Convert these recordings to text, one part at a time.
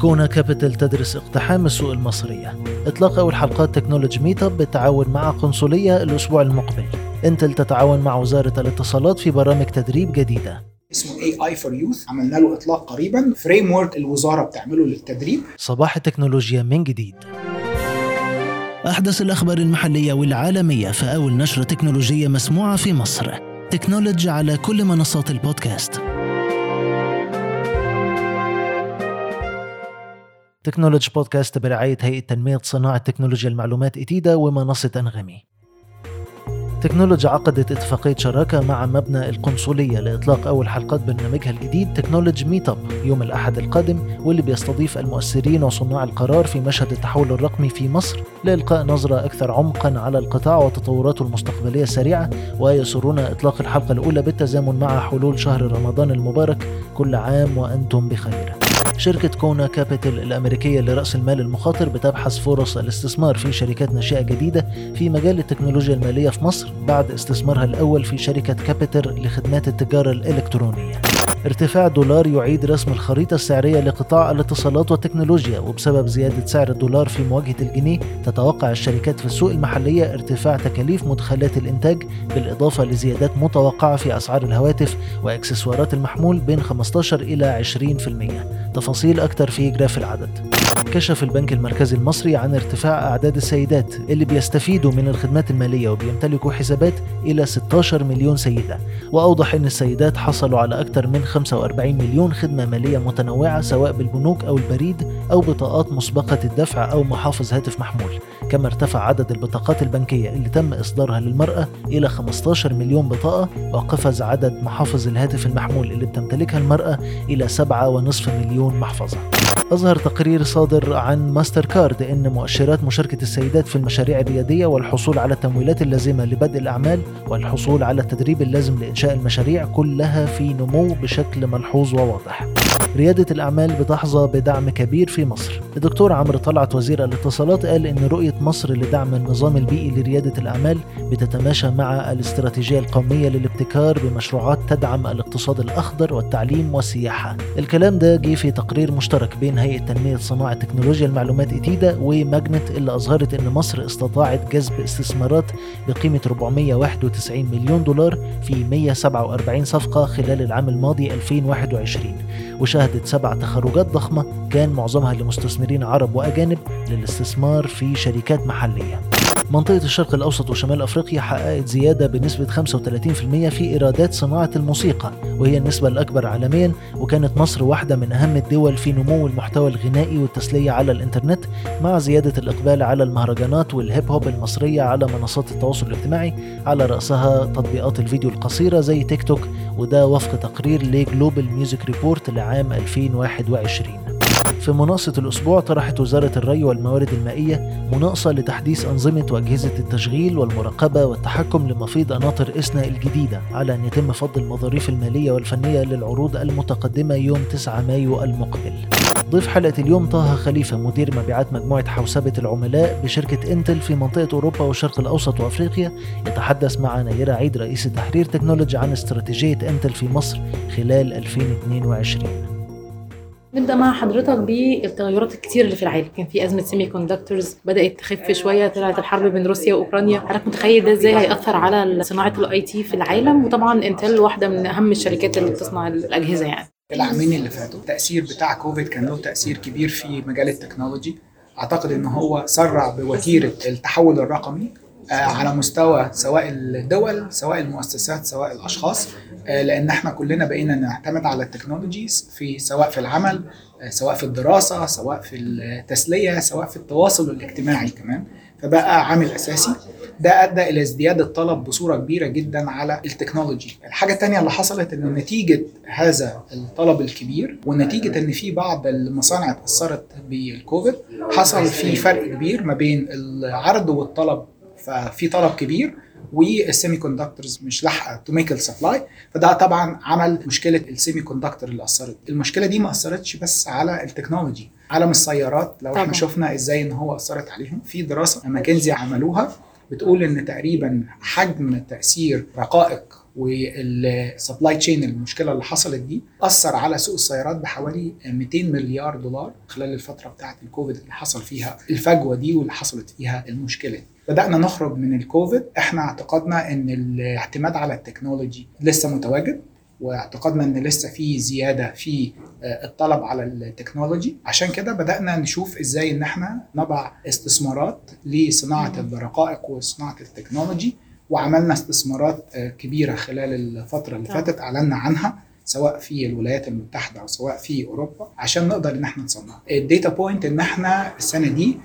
كونا كابيتال تدرس اقتحام السوق المصرية. إطلاق أول حلقات تكنولوجي Meetup بالتعاون مع قنصلية الأسبوع المقبل. إنتل تتعاون مع وزارة الاتصالات في برامج تدريب جديدة. اسمه AI for Youth عملنا له إطلاق قريبا. framework الوزارة بتعمله للتدريب. صباح التكنولوجيا من جديد. أحدث الأخبار المحلية والعالمية في أول نشرة تكنولوجية مسموعة في مصر. تكنولوجي على كل منصات البودكاست. تكنولوجي بودكاست برعاية هيئة تنمية صناعة تكنولوجيا المعلومات إتيدا ومنصة أنغامي. تكنولوجي عقدت اتفاقية شراكة مع مبنى القنصلية لإطلاق أول حلقات برنامجها الجديد تكنولوجي Meetup يوم الأحد القادم واللي بيستضيف المؤثرين وصناع القرار في مشهد التحول الرقمي في مصر لإلقاء نظرة أكثر عمقا على القطاع وتطوراته المستقبلية السريعة ويسرنا إطلاق الحلقة الأولى بالتزامن مع حلول شهر رمضان المبارك كل عام وأنتم بخير. شركة كونا كابيتال الأمريكية لرأس المال المخاطر بتبحث فرص الاستثمار في شركات ناشئة جديدة في مجال التكنولوجيا المالية في مصر بعد استثمارها الأول في شركة كابيتر لخدمات التجارة الإلكترونية. ارتفاع الدولار يعيد رسم الخريطة السعرية لقطاع الاتصالات والتكنولوجيا وبسبب زيادة سعر الدولار في مواجهة الجنيه تتوقع الشركات في السوق المحلية ارتفاع تكاليف مدخلات الإنتاج بالإضافة لزيادات متوقعة في أسعار الهواتف وإكسسوارات المحمول بين 15 إلى 20% تفاصيل أكثر في جراف العدد. كشف البنك المركزي المصري عن ارتفاع أعداد السيدات اللي بيستفيدوا من الخدمات المالية وبيمتلكوا حسابات إلى 16 مليون سيدة. وأوضح أن السيدات حصلوا على أكثر من 45 مليون خدمة مالية متنوعة سواء بالبنوك أو البريد أو بطاقات مسبقة الدفع أو محافظ هاتف محمول. كما ارتفع عدد البطاقات البنكية اللي تم إصدارها للمرأة إلى 15 مليون بطاقة وقفز عدد محافظ الهاتف المحمول اللي بتمتلكها المرأة إلى 7.5 مليون محفظة. أظهر تقرير صادر عن ماستر كارد أن مؤشرات مشاركة السيدات في المشاريع الريادية والحصول على التمويلات اللازمة لبدء الأعمال والحصول على التدريب اللازم لإنشاء المشاريع كلها في نمو بشكل ملحوظ وواضح. ريادة الأعمال بتحظى بدعم كبير في مصر. الدكتور عمرو طلعت وزير الاتصالات قال إن رؤية مصر لدعم النظام البيئي لريادة الأعمال بتتماشى مع الاستراتيجية القومية للابتكار بمشروعات تدعم الاقتصاد الأخضر والتعليم والسياحة. الكلام ده جه في تقرير مشترك بين هيئة تنمية صناعة تكنولوجيا المعلومات إتيدا وماجنت اللي أظهرت إن مصر استطاعت جذب استثمارات بقيمة 491 مليون دولار في 147 صفقة خلال العام الماضي 2021 وشهدت سبع تخرجات ضخمة كان معظمها لمستثمرين عرب وأجانب للاستثمار في شركات محلية. منطقة الشرق الأوسط وشمال أفريقيا حققت زيادة بنسبة 35% في إيرادات صناعة الموسيقى وهي النسبة الأكبر عالميا وكانت مصر واحدة من أهم الدول في نمو المحتوى الغنائي والتسلية على الإنترنت مع زيادة الإقبال على المهرجانات والهيب هوب المصرية على منصات التواصل الاجتماعي على رأسها تطبيقات الفيديو القصيرة زي تيك توك وده وفق تقرير ل Global Music Report لعام 2021 في مناقصة الأسبوع طرحت وزارة الري والموارد المائية مناقصة لتحديث أنظمة وأجهزة التشغيل والمراقبة والتحكم لمفيض قناطر إسنا الجديدة على أن يتم فض المظاريف المالية والفنية للعروض المتقدمة يوم 9 مايو المقبل. ضيف حلقة اليوم طه خليفة مدير مبيعات مجموعة حوسبة العملاء بشركة إنتل في منطقة أوروبا والشرق الأوسط وأفريقيا. يتحدث مع نيرة عيد رئيس تحرير تكنولوجي عن استراتيجية إنتل في مصر خلال 2022 نبدأ مع حضرتك بالتغيرات الكتير اللي في العالم. كان في أزمة semiconductors بدأت تخف شوية طلعت الحرب بين روسيا وأوكرانيا. حضرتك متخيل ده إزاي هيأثر على صناعة ال IT في العالم. وطبعا إنتل واحدة من أهم الشركات اللي بتصنع الأجهزة يعني. العامين اللي فاتوا. التاثير بتاع كوفيد كان له تأثير كبير في مجال ال technology. أعتقد إن هو سرع بوتيرة التحول الرقمي. على مستوى سواء الدول سواء المؤسسات سواء الأشخاص لأن إحنا كلنا بقينا نعتمد على ال technologies في سواء في العمل سواء في الدراسة سواء في التسلية سواء في التواصل الاجتماعي كمان. فبقى عامل أساسي. ده أدى إلى ازدياد الطلب بصورة كبيرة جدا على ال technology. الحاجة الثانية اللي حصلت ان نتيجة هذا الطلب الكبير ونتيجة إن في بعض المصانع اتاثرت بالكوفيد حصل في فرق كبير ما بين العرض والطلب ففي طلب كبير وال semiconductors مش لاحقة to make ال supply فده طبعا عمل مشكلة ال semiconductor اللي أثرت. المشكلة دي ما أثرتش بس على ال technology عالم السيارات. لو طبعا. إحنا شفنا إزاي إن هو أثرت عليهم في دراسة ماكنزي عملوها بتقول إن تقريبا حجم تأثير رقائق وال supply chain المشكلة اللي حصلت دي أثر على سوق السيارات بحوالي 200 مليار دولار خلال الفترة بتاعه الكوفيد اللي حصل فيها الفجوة دي واللي حصلت فيها المشكلة دي. بدأنا نخرج من الكوفيد إحنا اعتقدنا إن الاعتماد على ال technology لسه متواجد واعتقدنا إن لسه في زيادة في الطلب على ال technology عشان كده بدأنا نشوف إزاي إن إحنا نضع استثمارات لصناعة الرقائق وصناعة ال technology وعملنا استثمارات كبيرة خلال الفترة اللي فاتت أعلنا عنها سواء في الولايات المتحدة أو سواء في أوروبا عشان نقدر إن إحنا نصنع ال data point إن إحنا السنة دي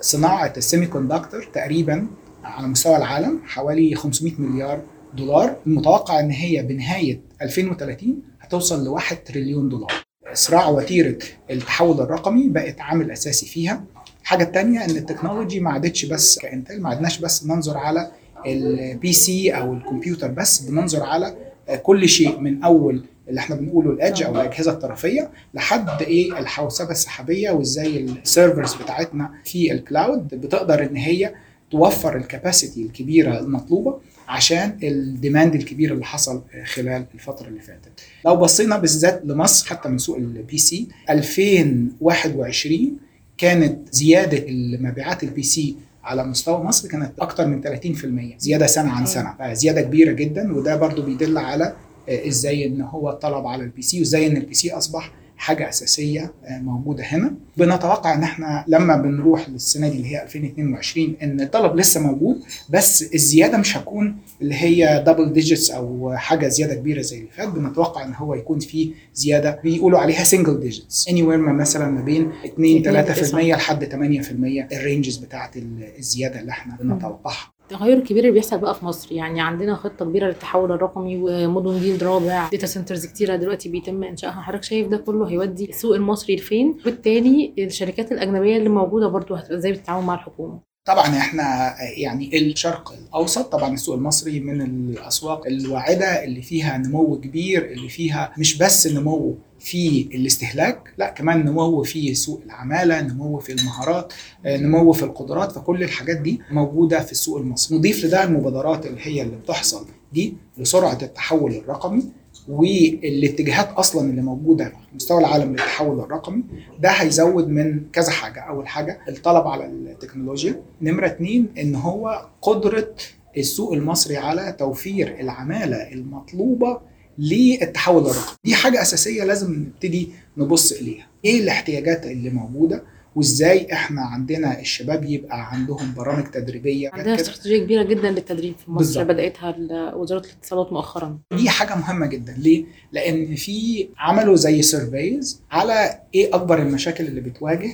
صناعة ال semiconductor تقريبا على مستوى العالم حوالي 500 مليار دولار المتوقع إن هي بنهاية 2030 هتوصل ل 1 تريليون دولار. سرع وتيرة التحول الرقمي بقت عامل أساسي فيها. الحاجة الثانية إن ال technology ما عادتش بس ك إنتل ما عدناش بس ننظر على ال PC أو الكمبيوتر بس بننظر على كل شيء من أول اللي إحنا بنقوله ال edge أو الأجهزة الطرفية لحد إيه الحوسبة السحابية وإزاي ال servers بتاعتنا في ال cloud بتقدر إن هي توفر ال capacity الكبيرة المطلوبة عشان ال demand الكبير اللي حصل خلال الفترة اللي فاتت. لو بصينا بالذات لمصر حتى من سوق ال PC 2021 كانت زيادة المبيعات ال PC على مستوى مصر كانت أكتر من 30% زيادة سنة عن سنة زيادة كبيرة جدا وده برضو بيدل على إزاي إن هو الطلب على ال PC وإزاي إن ال PC أصبح حاجة أساسية موجودة هنا. بنتوقع إن إحنا لما بنروح للسنة دي اللي هي 2022 إن الطلب لسه موجود بس الزيادة مش هتكون اللي هي double digits أو حاجة زيادة كبيرة زي اللي فات. بنتوقع إن هو يكون في زيادة بيقولوا عليها single digits anywhere مثلا ما بين 2 3% لحد 8% ال ranges بتاعت الزيادة اللي إحنا بنتوقعها. التغير الكبير اللي بيحصل بقى في مصر. يعني عندنا خطة كبيرة للتحول الرقمي ومدن جيل رابع. data centers كتيرة دلوقتي بيتم إنشائها. حضرتك شايف ده كله هيودي السوق المصري لفين؟ وبالتالي الشركات الأجنبية اللي موجودة برضو هتبقى إزاي بتتعاون مع الحكومة. طبعا إحنا يعني الشرق الأوسط طبعا السوق المصري من الأسواق الواعدة اللي فيها نمو كبير اللي فيها مش بس نمو في الاستهلاك لا كمان نمو في سوق العمالة نمو في المهارات نمو في القدرات فكل الحاجات دي موجودة في السوق المصري. نضيف لده المبادرات اللي هي اللي بتحصل دي لسرعة التحول الرقمي والاتجاهات أصلا اللي موجودة على مستوى العالم للتحول الرقمي ده هيزود من كذا حاجة. أول حاجة الطلب على التكنولوجيا. نمرة اتنين إن هو قدرة السوق المصري على توفير العمالة المطلوبة للتحول الرقمي. دي حاجة أساسية لازم نبتدي نبص إليها. إيه الاحتياجات اللي موجودة؟ وإزاي إحنا عندنا الشباب يبقى عندهم برامج تدريبية؟ عندنا استراتيجية كبيرة جدا للتدريب في مصر. بالزبط. بدأتها وزارة الاتصالات مؤخرا. دي حاجة مهمة جدا. ليه؟ لأن في عملوا زي surveys على إيه أكبر المشاكل اللي بتواجه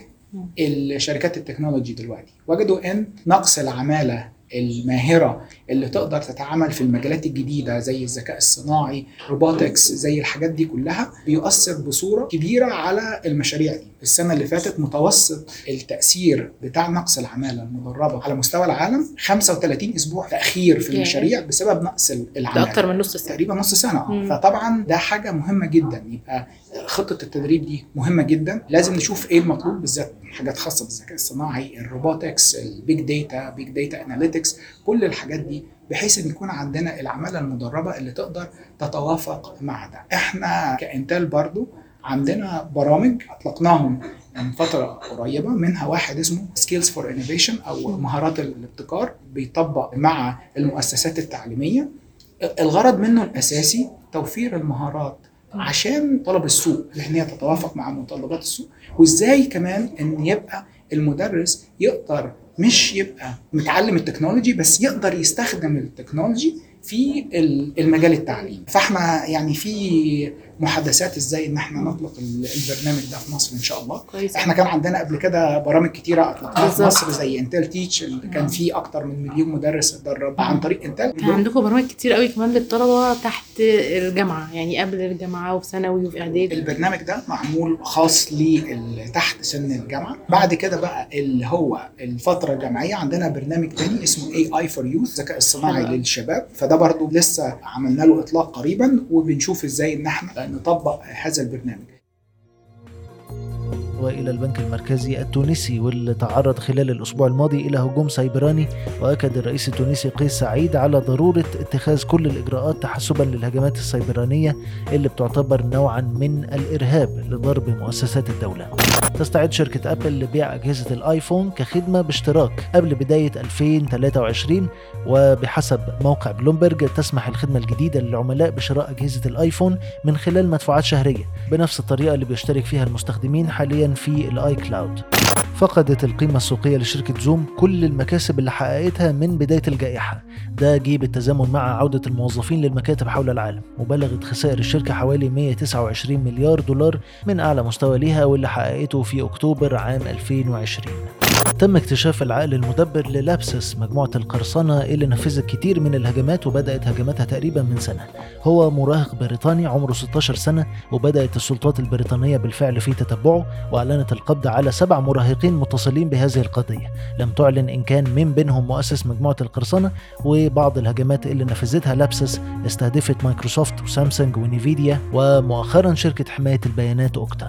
الشركات ال technology دلوقتي. وجدوا إن نقص العمالة الماهرة اللي تقدر تتعامل في المجالات الجديدة زي الذكاء الصناعي robotics زي الحاجات دي كلها بيؤثر بصورة كبيرة على المشاريع دي. السنة اللي فاتت متوسط التأثير بتاع نقص العمالة المدربة على مستوى العالم 35 أسبوع تأخير في المشاريع بسبب نقص العمالة. ده أكتر من نص سنة. تقريبا نص سنة. آه فطبعا ده حاجة مهمة جدا. يبقى خطة التدريب دي مهمة جدا. لازم نشوف إيه المطلوب بالذات. حاجات خاصة بالذكاء الصناعي ال robotics ال big data big data analytics كل الحاجات دي بحيث إن يكون عندنا العمالة المدربة اللي تقدر تتوافق مع ده. إحنا ك Intel برضو عندنا برامج أطلقناهم من فترة قريبة منها واحد اسمه Skills for Innovation أو مهارات الابتكار بيطبق مع المؤسسات التعليمية. الغرض منه الأساسي توفير المهارات عشان طلب السوق إن هي تتوافق مع متطلبات السوق وإزاي كمان إن يبقى المدرس يقدر مش يبقى متعلم ال technology بس يقدر يستخدم ال technology في المجال التعليمي فاحنا يعني في محادثات إزاي ان إحنا نطلق البرنامج ده في مصر ان شاء الله. كويس. إحنا كان عندنا قبل كده برامج كتيرة اطلقناها في مصر زي Intel Teach اللي كان فيه أكتر من مليون مدرس اتدرب عن طريق Intel كان عندكم برامج كتير قوي كمان للطلبة تحت الجامعة يعني قبل الجامعة وفي ثانوي وفي إعدادي. البرنامج ده معمول خاص تحت سن الجامعة. بعد كده بقى اللي هو الفترة الجامعية عندنا برنامج تاني اسمه AI for Youth الذكاء الصناعي. للشباب. فده برضو لسه عملنا له إطلاق قريبا وبنشوف إزاي إن إحنا نطبق هذا البرنامج. والى البنك المركزي التونسي واللي تعرض خلال الأسبوع الماضي إلى هجوم سيبراني وأكد الرئيس التونسي قيس سعيد على ضرورة اتخاذ كل الإجراءات تحسبا للهجمات السيبرانيه اللي بتعتبر نوعا من الإرهاب لضرب مؤسسات الدولة. تستعد شركة أبل لبيع أجهزة الآيفون كخدمة باشتراك. قبل بداية 2023 وبحسب موقع بلومبرج تسمح الخدمة الجديدة للعملاء بشراء أجهزة الآيفون من خلال مدفوعات شهرية. بنفس الطريقة اللي بيشترك فيها المستخدمين حاليا في ال iCloud. فقدت القيمة السوقية لشركة زوم كل المكاسب اللي حققتها من بداية الجائحة. ده جه بالتزامن مع عودة الموظفين للمكاتب حول العالم. وبلغت خسائر الشركة حوالي 129 مليار دولار من أعلى مستوى ليها واللي حققته في أكتوبر عام 2020 تم اكتشاف العقل المدبر للابسس مجموعة القرصنة اللي نفذت كتير من الهجمات وبدأت هجماتها تقريبا من سنة. هو مراهق بريطاني عمره 16 سنة وبدأت السلطات البريطانية بالفعل في تتبعه وأعلنت القبض على سبع مراهقين متصلين بهذه القضية. لم تعلن إن كان من بينهم مؤسس مجموعة القرصنة وبعض الهجمات اللي نفذتها Lapsus استهدفت مايكروسوفت وسامسونج ونيفيديا ومؤخرا شركة حماية البيانات أوكتا.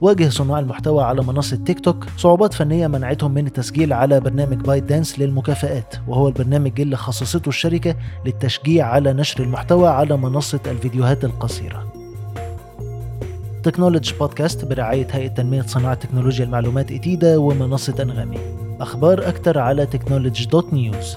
واجه صناع المحتوى على منصة تيك توك صعوبات فنية منعتهم من التسجيل على برنامج بايت دانس للمكافآت وهو البرنامج اللي خصصته الشركة للتشجيع على نشر المحتوى على منصة الفيديوهات القصيرة. technology podcast برعاية هيئة تنمية صناعة تكنولوجيا المعلومات إتيدا ومنصة أنغامي. أخبار أكثر على technology dot news